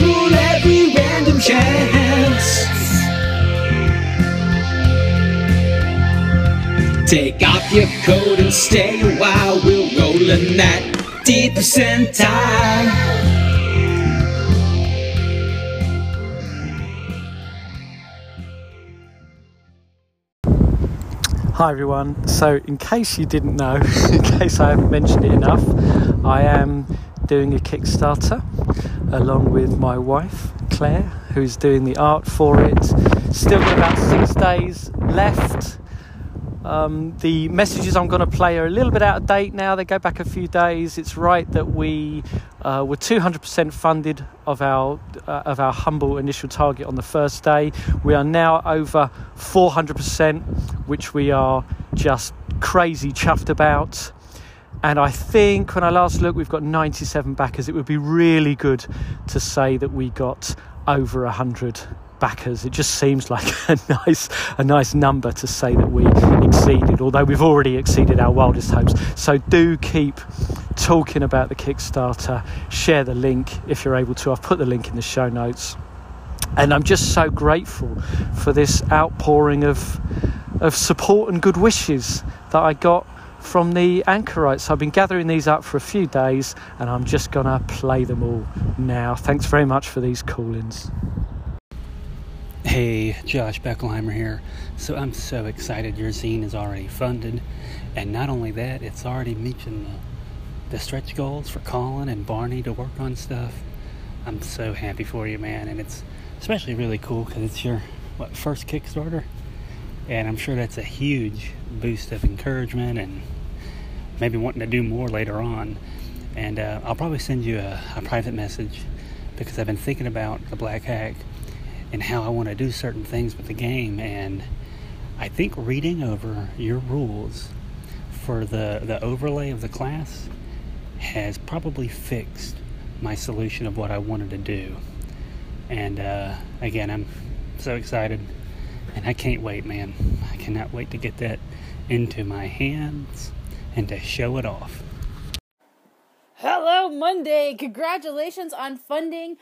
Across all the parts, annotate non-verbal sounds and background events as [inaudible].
rule every random chance. Take off your coat and stay a while. We're rolling that deep percentile. Hi everyone. So, in case you didn't know, [laughs] in case I haven't mentioned it enough, I am doing a Kickstarter along with my wife Claire, who's doing the art for it. Still got about six days left. Um, the messages I'm going to play are a little bit out of date now. They go back a few days. It's right that we uh, were 200% funded of our uh, of our humble initial target on the first day. We are now over 400%, which we are just crazy chuffed about. And I think when I last looked, we've got 97 backers. It would be really good to say that we got over 100 backers. It just seems like [laughs] a nice a nice number to say that we exceeded, although we've already exceeded our wildest hopes. So do keep talking about the Kickstarter. Share the link if you're able to. I've put the link in the show notes. And I'm just so grateful for this outpouring of of support and good wishes that I got from the anchorites. I've been gathering these up for a few days and I'm just going to play them all now. Thanks very much for these call ins. Hey, Josh Beckelheimer here. So I'm so excited your zine is already funded. And not only that, it's already meeting the, the stretch goals for Colin and Barney to work on stuff. I'm so happy for you, man. And it's especially really cool because it's your what, first Kickstarter. And I'm sure that's a huge boost of encouragement and maybe wanting to do more later on. And uh, I'll probably send you a, a private message because I've been thinking about the Black Hack and how I want to do certain things with the game. And I think reading over your rules for the, the overlay of the class has probably fixed my solution of what I wanted to do. And uh, again, I'm so excited and I can't wait, man. I cannot wait to get that into my hands and to show it off. Hello, Monday! Congratulations on funding.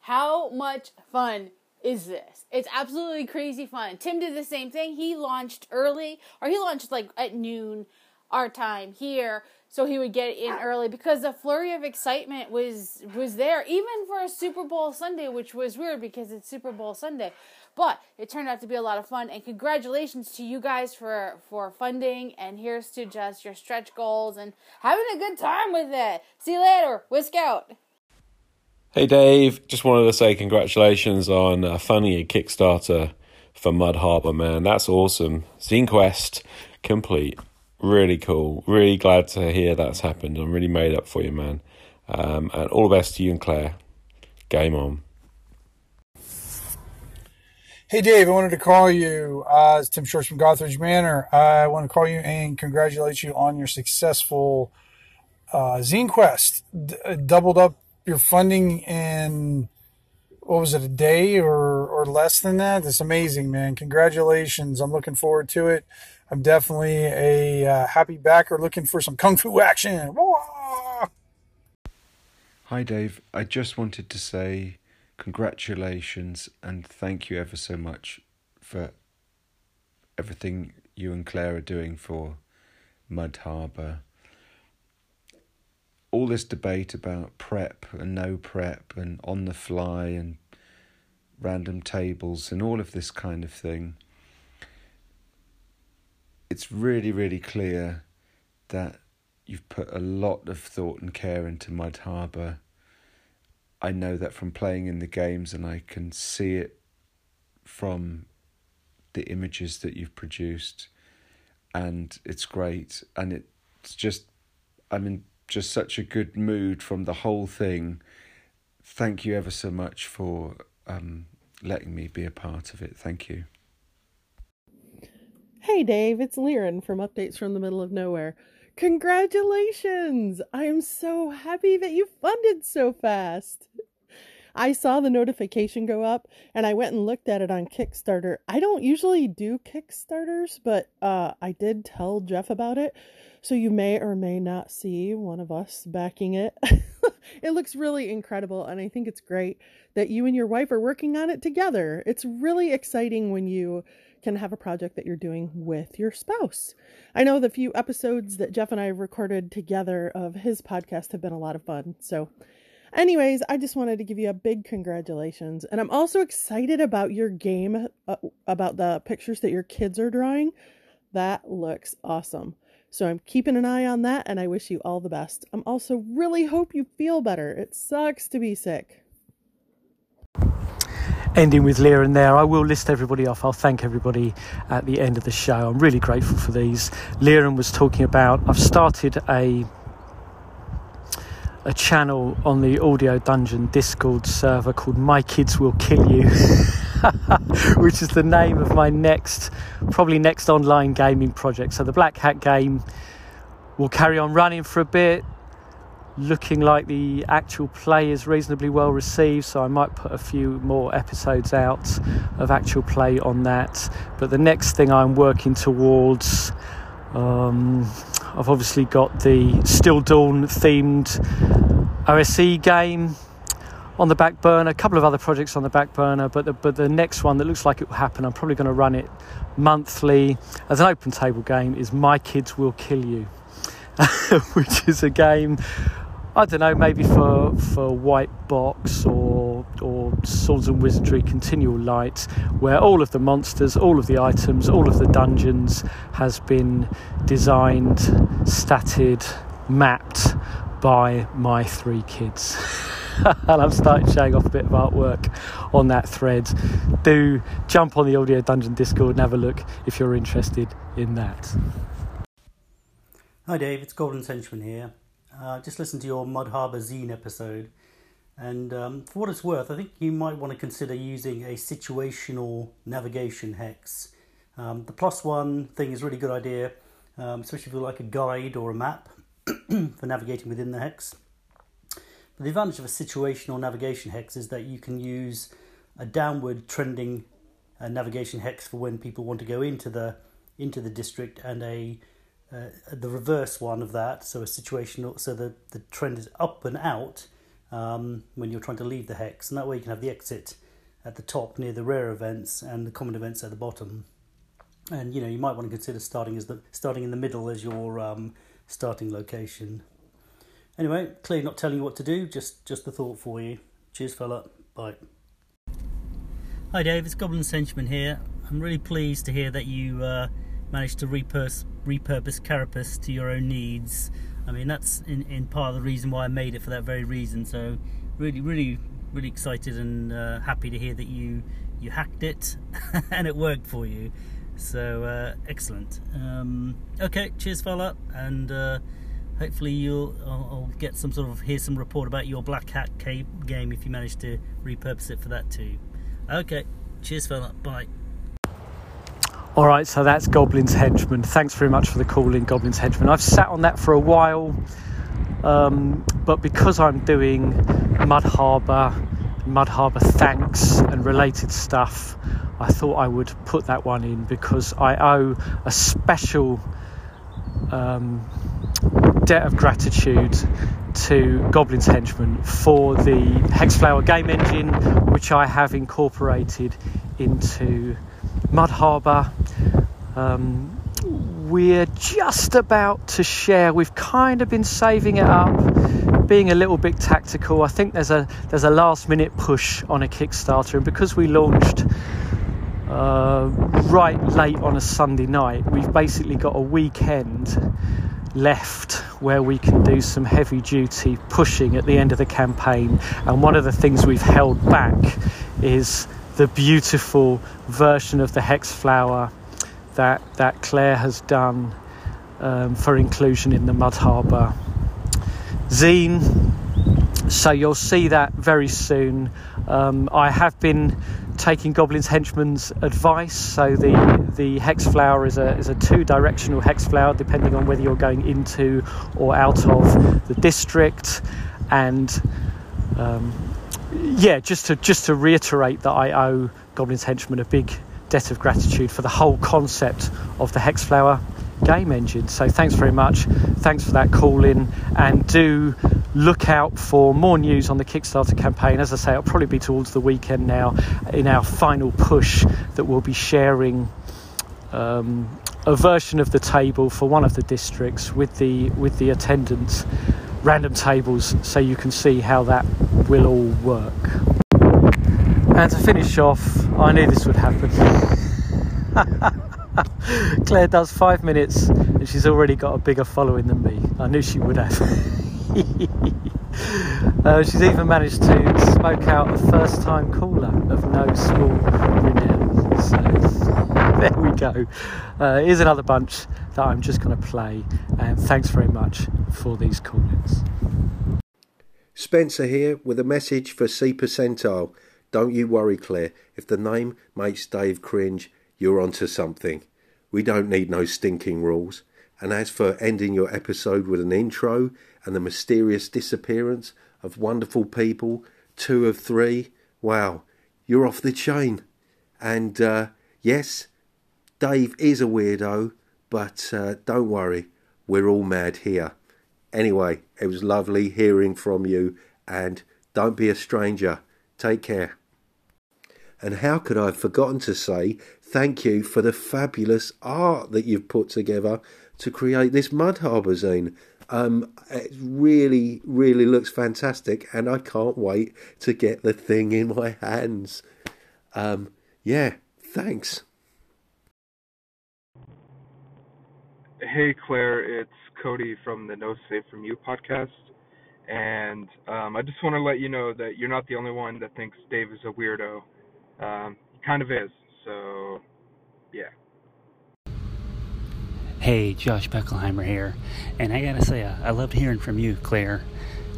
How much fun is this? It's absolutely crazy fun. Tim did the same thing. He launched early, or he launched like at noon our time here, so he would get in early because the flurry of excitement was was there, even for a Super Bowl Sunday, which was weird because it's Super Bowl Sunday. But it turned out to be a lot of fun, and congratulations to you guys for for funding. And here's to just your stretch goals and having a good time with it. See you later. Whisk out. Hey Dave, just wanted to say congratulations on uh, funding a Kickstarter for Mud Harbour, man. That's awesome. Zine Quest complete. Really cool. Really glad to hear that's happened. I'm really made up for you, man. Um, and all the best to you and Claire. Game on. Hey Dave, I wanted to call you. Uh, it's Tim Shorts from Gothridge Manor. I want to call you and congratulate you on your successful uh, Zine Quest. D- doubled up your funding in what was it a day or or less than that that's amazing man congratulations i'm looking forward to it i'm definitely a uh, happy backer looking for some kung fu action. Hi dave. I just wanted to say congratulations and thank you ever so much for everything you and claire are doing for mud harbour. All this debate about prep and no prep and on the fly and random tables and all of this kind of thing, it's really, really clear that you've put a lot of thought and care into Mud Harbour. I know that from playing in the games, and I can see it from the images that you've produced, and it's great. And it's just, I mean, just such a good mood from the whole thing. Thank you ever so much for um, letting me be a part of it. Thank you. Hey Dave, it's Lieren from Updates from the Middle of Nowhere. Congratulations! I am so happy that you funded so fast. I saw the notification go up and I went and looked at it on Kickstarter. I don't usually do Kickstarters, but uh, I did tell Jeff about it. So you may or may not see one of us backing it. [laughs] it looks really incredible, and I think it's great that you and your wife are working on it together. It's really exciting when you can have a project that you're doing with your spouse. I know the few episodes that Jeff and I recorded together of his podcast have been a lot of fun. So, anyways, I just wanted to give you a big congratulations. And I'm also excited about your game, uh, about the pictures that your kids are drawing. That looks awesome. So I'm keeping an eye on that and I wish you all the best. I'm also really hope you feel better. It sucks to be sick ending with Lieren there. I will list everybody off. I'll thank everybody at the end of the show. I'm really grateful for these. Lieren was talking about I've started a a channel on the Audio Dungeon Discord server called My Kids Will Kill You, [laughs] which is the name of my next, probably next online gaming project. So the Black Hack game will carry on running for a bit looking like the actual play is reasonably well received, so I might put a few more episodes out of actual play on that. But the next thing I'm working towards, um, I've obviously got the Still Dawn themed OSE game on the back burner, a couple of other projects on the back burner, but the, but the next one that looks like it will happen, I'm probably going to run it monthly as an open table game, is My Kids Will Kill You. [laughs] which is a game I don't know, maybe for for White Box or or Swords and Wizardry Continual Light, where all of the monsters, all of the items, all of the dungeons has been designed, statted, mapped by my three kids. [laughs] and I've started showing off a bit of artwork on that thread. Do jump on the Audio Dungeon Discord and have a look if you're interested in that. Hi Dave, it's Goblin Henchman here. Uh, just listened to your Mud Harbour Zine episode, and um, for what it's worth, I think you might want to consider using a situational navigation hex. Um, the plus one thing is a really good idea, um, especially if you like a guide or a map [clears throat] for navigating within the hex. But the advantage of a situational navigation hex is that you can use a downward trending uh, navigation hex for when people want to go into the into the district, and a uh, the reverse one of that, so a situation, so the, the trend is up and out um, when you're trying to leave the hex, and that way you can have the exit at the top near the rare events and the common events at the bottom. And you know you might want to consider starting as the starting in the middle as your um, starting location. Anyway, clearly not telling you what to do, just just the thought for you. Cheers, fella. Bye. Hi, Dave. It's Goblin Henchman here. I'm really pleased to hear that you. Uh, managed to repurpose, repurpose Carapace to your own needs. I mean, that's in, in part of the reason why I made it for that very reason. So, really, really, really excited and uh, happy to hear that you you hacked it [laughs] and it worked for you. So, uh, excellent. Um, okay, cheers, fella, and uh, hopefully you'll I'll, I'll, get some sort of hear some report about your Black Hack game if you manage to repurpose it for that too. Okay, cheers, fella. Bye. All right, so that's Goblin's Henchman. Thanks very much for the call in, Goblin's Henchman. I've sat on that for a while, um, but because I'm doing Mud Harbour, Mud Harbour thanks and related stuff, I thought I would put that one in because I owe a special um, debt of gratitude to Goblin's Henchman for the Hexflower game engine, which I have incorporated into Mud Harbour. Um, we're just about to share. We've kind of been saving it up, being a little bit tactical. I think there's a there's a last minute push on a Kickstarter, and because we launched uh, right late on a Sunday night, we've basically got a weekend left where we can do some heavy duty pushing at the end of the campaign. And one of the things we've held back is the beautiful version of the hex flower that, that Claire has done um, for inclusion in the Mud Harbour zine. So you'll see that very soon. Um, I have been taking Goblin's Henchman's advice. So the the hex flower is a is a two directional hex flower, depending on whether you're going into or out of the district, and um, yeah, just to just to reiterate that I owe Goblin's Henchman a big debt of gratitude for the whole concept of the Hexflower game engine. So thanks very much. Thanks for that call in, and do look out for more news on the Kickstarter campaign. As I say, it'll probably be towards the weekend now in our final push that we'll be sharing um, a version of the table for one of the districts with the with the attendance random tables so you can see how that will all work. And to finish off, I knew this would happen. [laughs] Claire does five minutes and she's already got a bigger following than me. I knew she would have. [laughs] uh, she's even managed to smoke out a first time caller of no small renown. So we go. Uh, here's another bunch that I'm just going to play. And thanks very much for these ins. Spencer here with a message for C Percentile. Don't you worry, Claire. If the name makes Dave cringe, you're onto something. We don't need no stinking rules. And as for ending your episode with an intro and the mysterious disappearance of wonderful people, two of three, wow, you're off the chain. And uh, yes, Dave is a weirdo, but uh, don't worry, we're all mad here. Anyway, it was lovely hearing from you, and don't be a stranger. Take care. And how could I have forgotten to say thank you for the fabulous art that you've put together to create this Mud Harbour zine. Um, it really, really looks fantastic, and I can't wait to get the thing in my hands. Um, yeah, thanks. Hey Claire, it's Cody from the No Safe From You podcast, and um, I just want to let you know that you're not the only one that thinks Dave is a weirdo. Um, he kind of is, so yeah. Hey, Josh Beckelheimer here, and I gotta say, I loved hearing from you, Claire.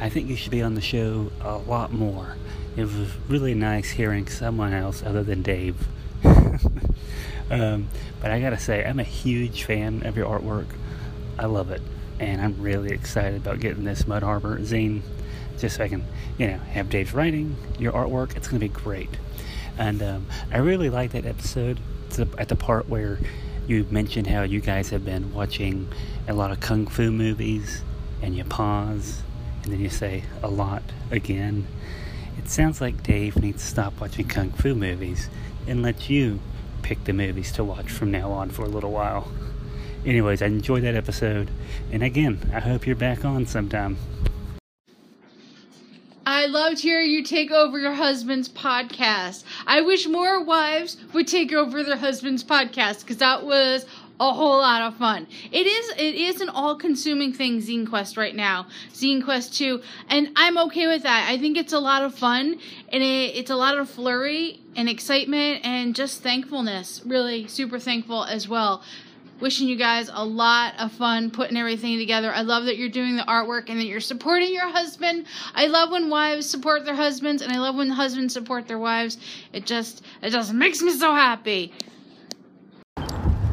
I think you should be on the show a lot more. It was really nice hearing someone else other than Dave. [laughs] um, but I gotta say, I'm a huge fan of your artwork. I love it, and I'm really excited about getting this Mud Harbour zine, just so I can, you know, have Dave's writing, your artwork. It's gonna be great, and um, I really like that episode at the part where you mentioned how you guys have been watching a lot of kung fu movies, and you pause, and then you say a lot again. It sounds like Dave needs to stop watching kung fu movies and let you pick the movies to watch from now on for a little while. Anyways, I enjoyed that episode, and again, I hope you're back on sometime. I loved hearing you take over your husband's podcast. I wish more wives would take over their husband's podcast because that was a whole lot of fun. It is it is an all-consuming thing, Zine Quest right now, Zine Quest 2, and I'm okay with that. I think it's a lot of fun and it, it's a lot of flurry and excitement and just thankfulness. Really super thankful as well. Wishing you guys a lot of fun putting everything together. I love that you're doing the artwork and that you're supporting your husband. I love when wives support their husbands and I love when husbands support their wives. It just it just makes me so happy.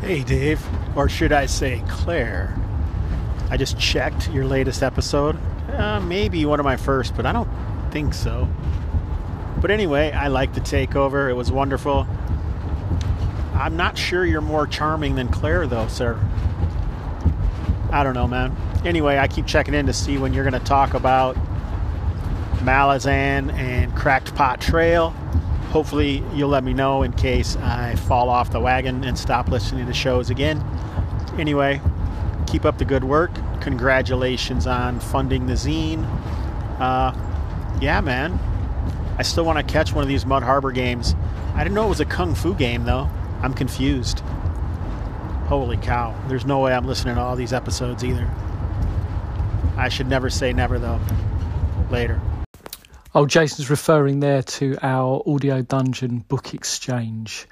Hey, Dave, or should I say Claire? I just checked your latest episode. Uh, maybe one of my first, but I don't think so. But anyway, I like the takeover. It was wonderful. I'm not sure you're more charming than Claire, though, sir. I don't know, man. Anyway, I keep checking in to see when you're going to talk about Malazan and Crack'd Pot Trail hopefully you'll let me know in case I fall off the wagon and stop listening to shows again. Anyway, keep up the good work. Congratulations on funding the zine. Uh, yeah, man. I still want to catch one of these Mud Harbour games. I didn't know it was a kung fu game, though. I'm confused. Holy cow. There's no way I'm listening to all these episodes either. I should never say never, though. Later. Oh, Jason's referring there to our Audio Dungeon book exchange.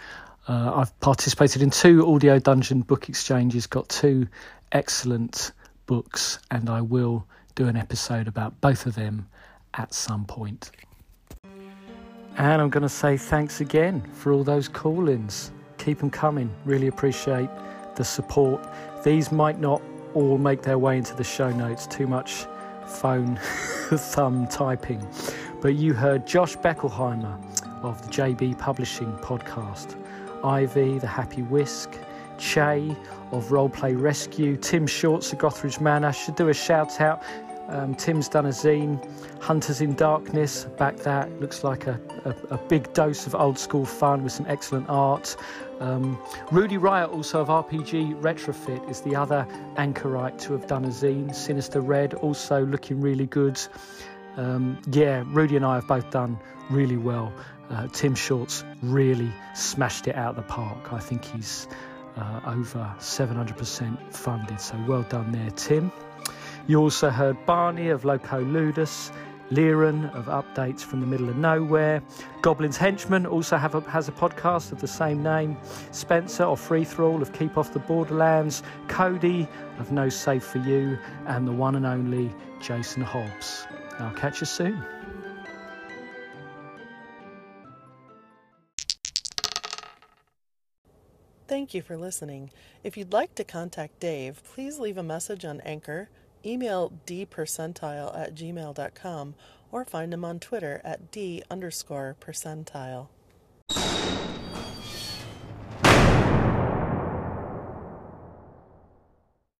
Uh, I've participated in two Audio Dungeon book exchanges, got two excellent books, and I will do an episode about both of them at some point. And I'm going to say thanks again for all those call ins. Keep them coming. Really appreciate the support. These might not all make their way into the show notes, too much phone [laughs] thumb typing. But you heard Josh Beckelheimer of the JB Publishing podcast, Ivy, The Happy Whisk, Che of Roleplay Rescue, Tim Shorts of Gothridge Manor. I should do a shout out Um, Tim's done a zine, Hunters in Darkness, back that. Looks like a, a, a big dose of old school fun with some excellent art. Um, Rudy Riot, also of RPG Retrofit, is the other anchorite to have done a zine. Sinister Red, also looking really good. Um, yeah, Rudy and I have both done really well. Uh, Tim Shorts really smashed it out of the park. I think he's uh, over 700% funded, so well done there, Tim. You also heard Barney of Loco Ludus, Lieren of Updates from the Middle of Nowhere. Goblin's Henchman also have a, has a podcast of the same name. Spencer of Free Thrall of Keep Off the Borderlands. Cody of No Safe for You. And the one and only Jason Hobbs. I'll catch you soon. Thank you for listening. If you'd like to contact Dave, please leave a message on Anchor, email dpercentile at gmail.com, or find him on Twitter at d underscore percentile.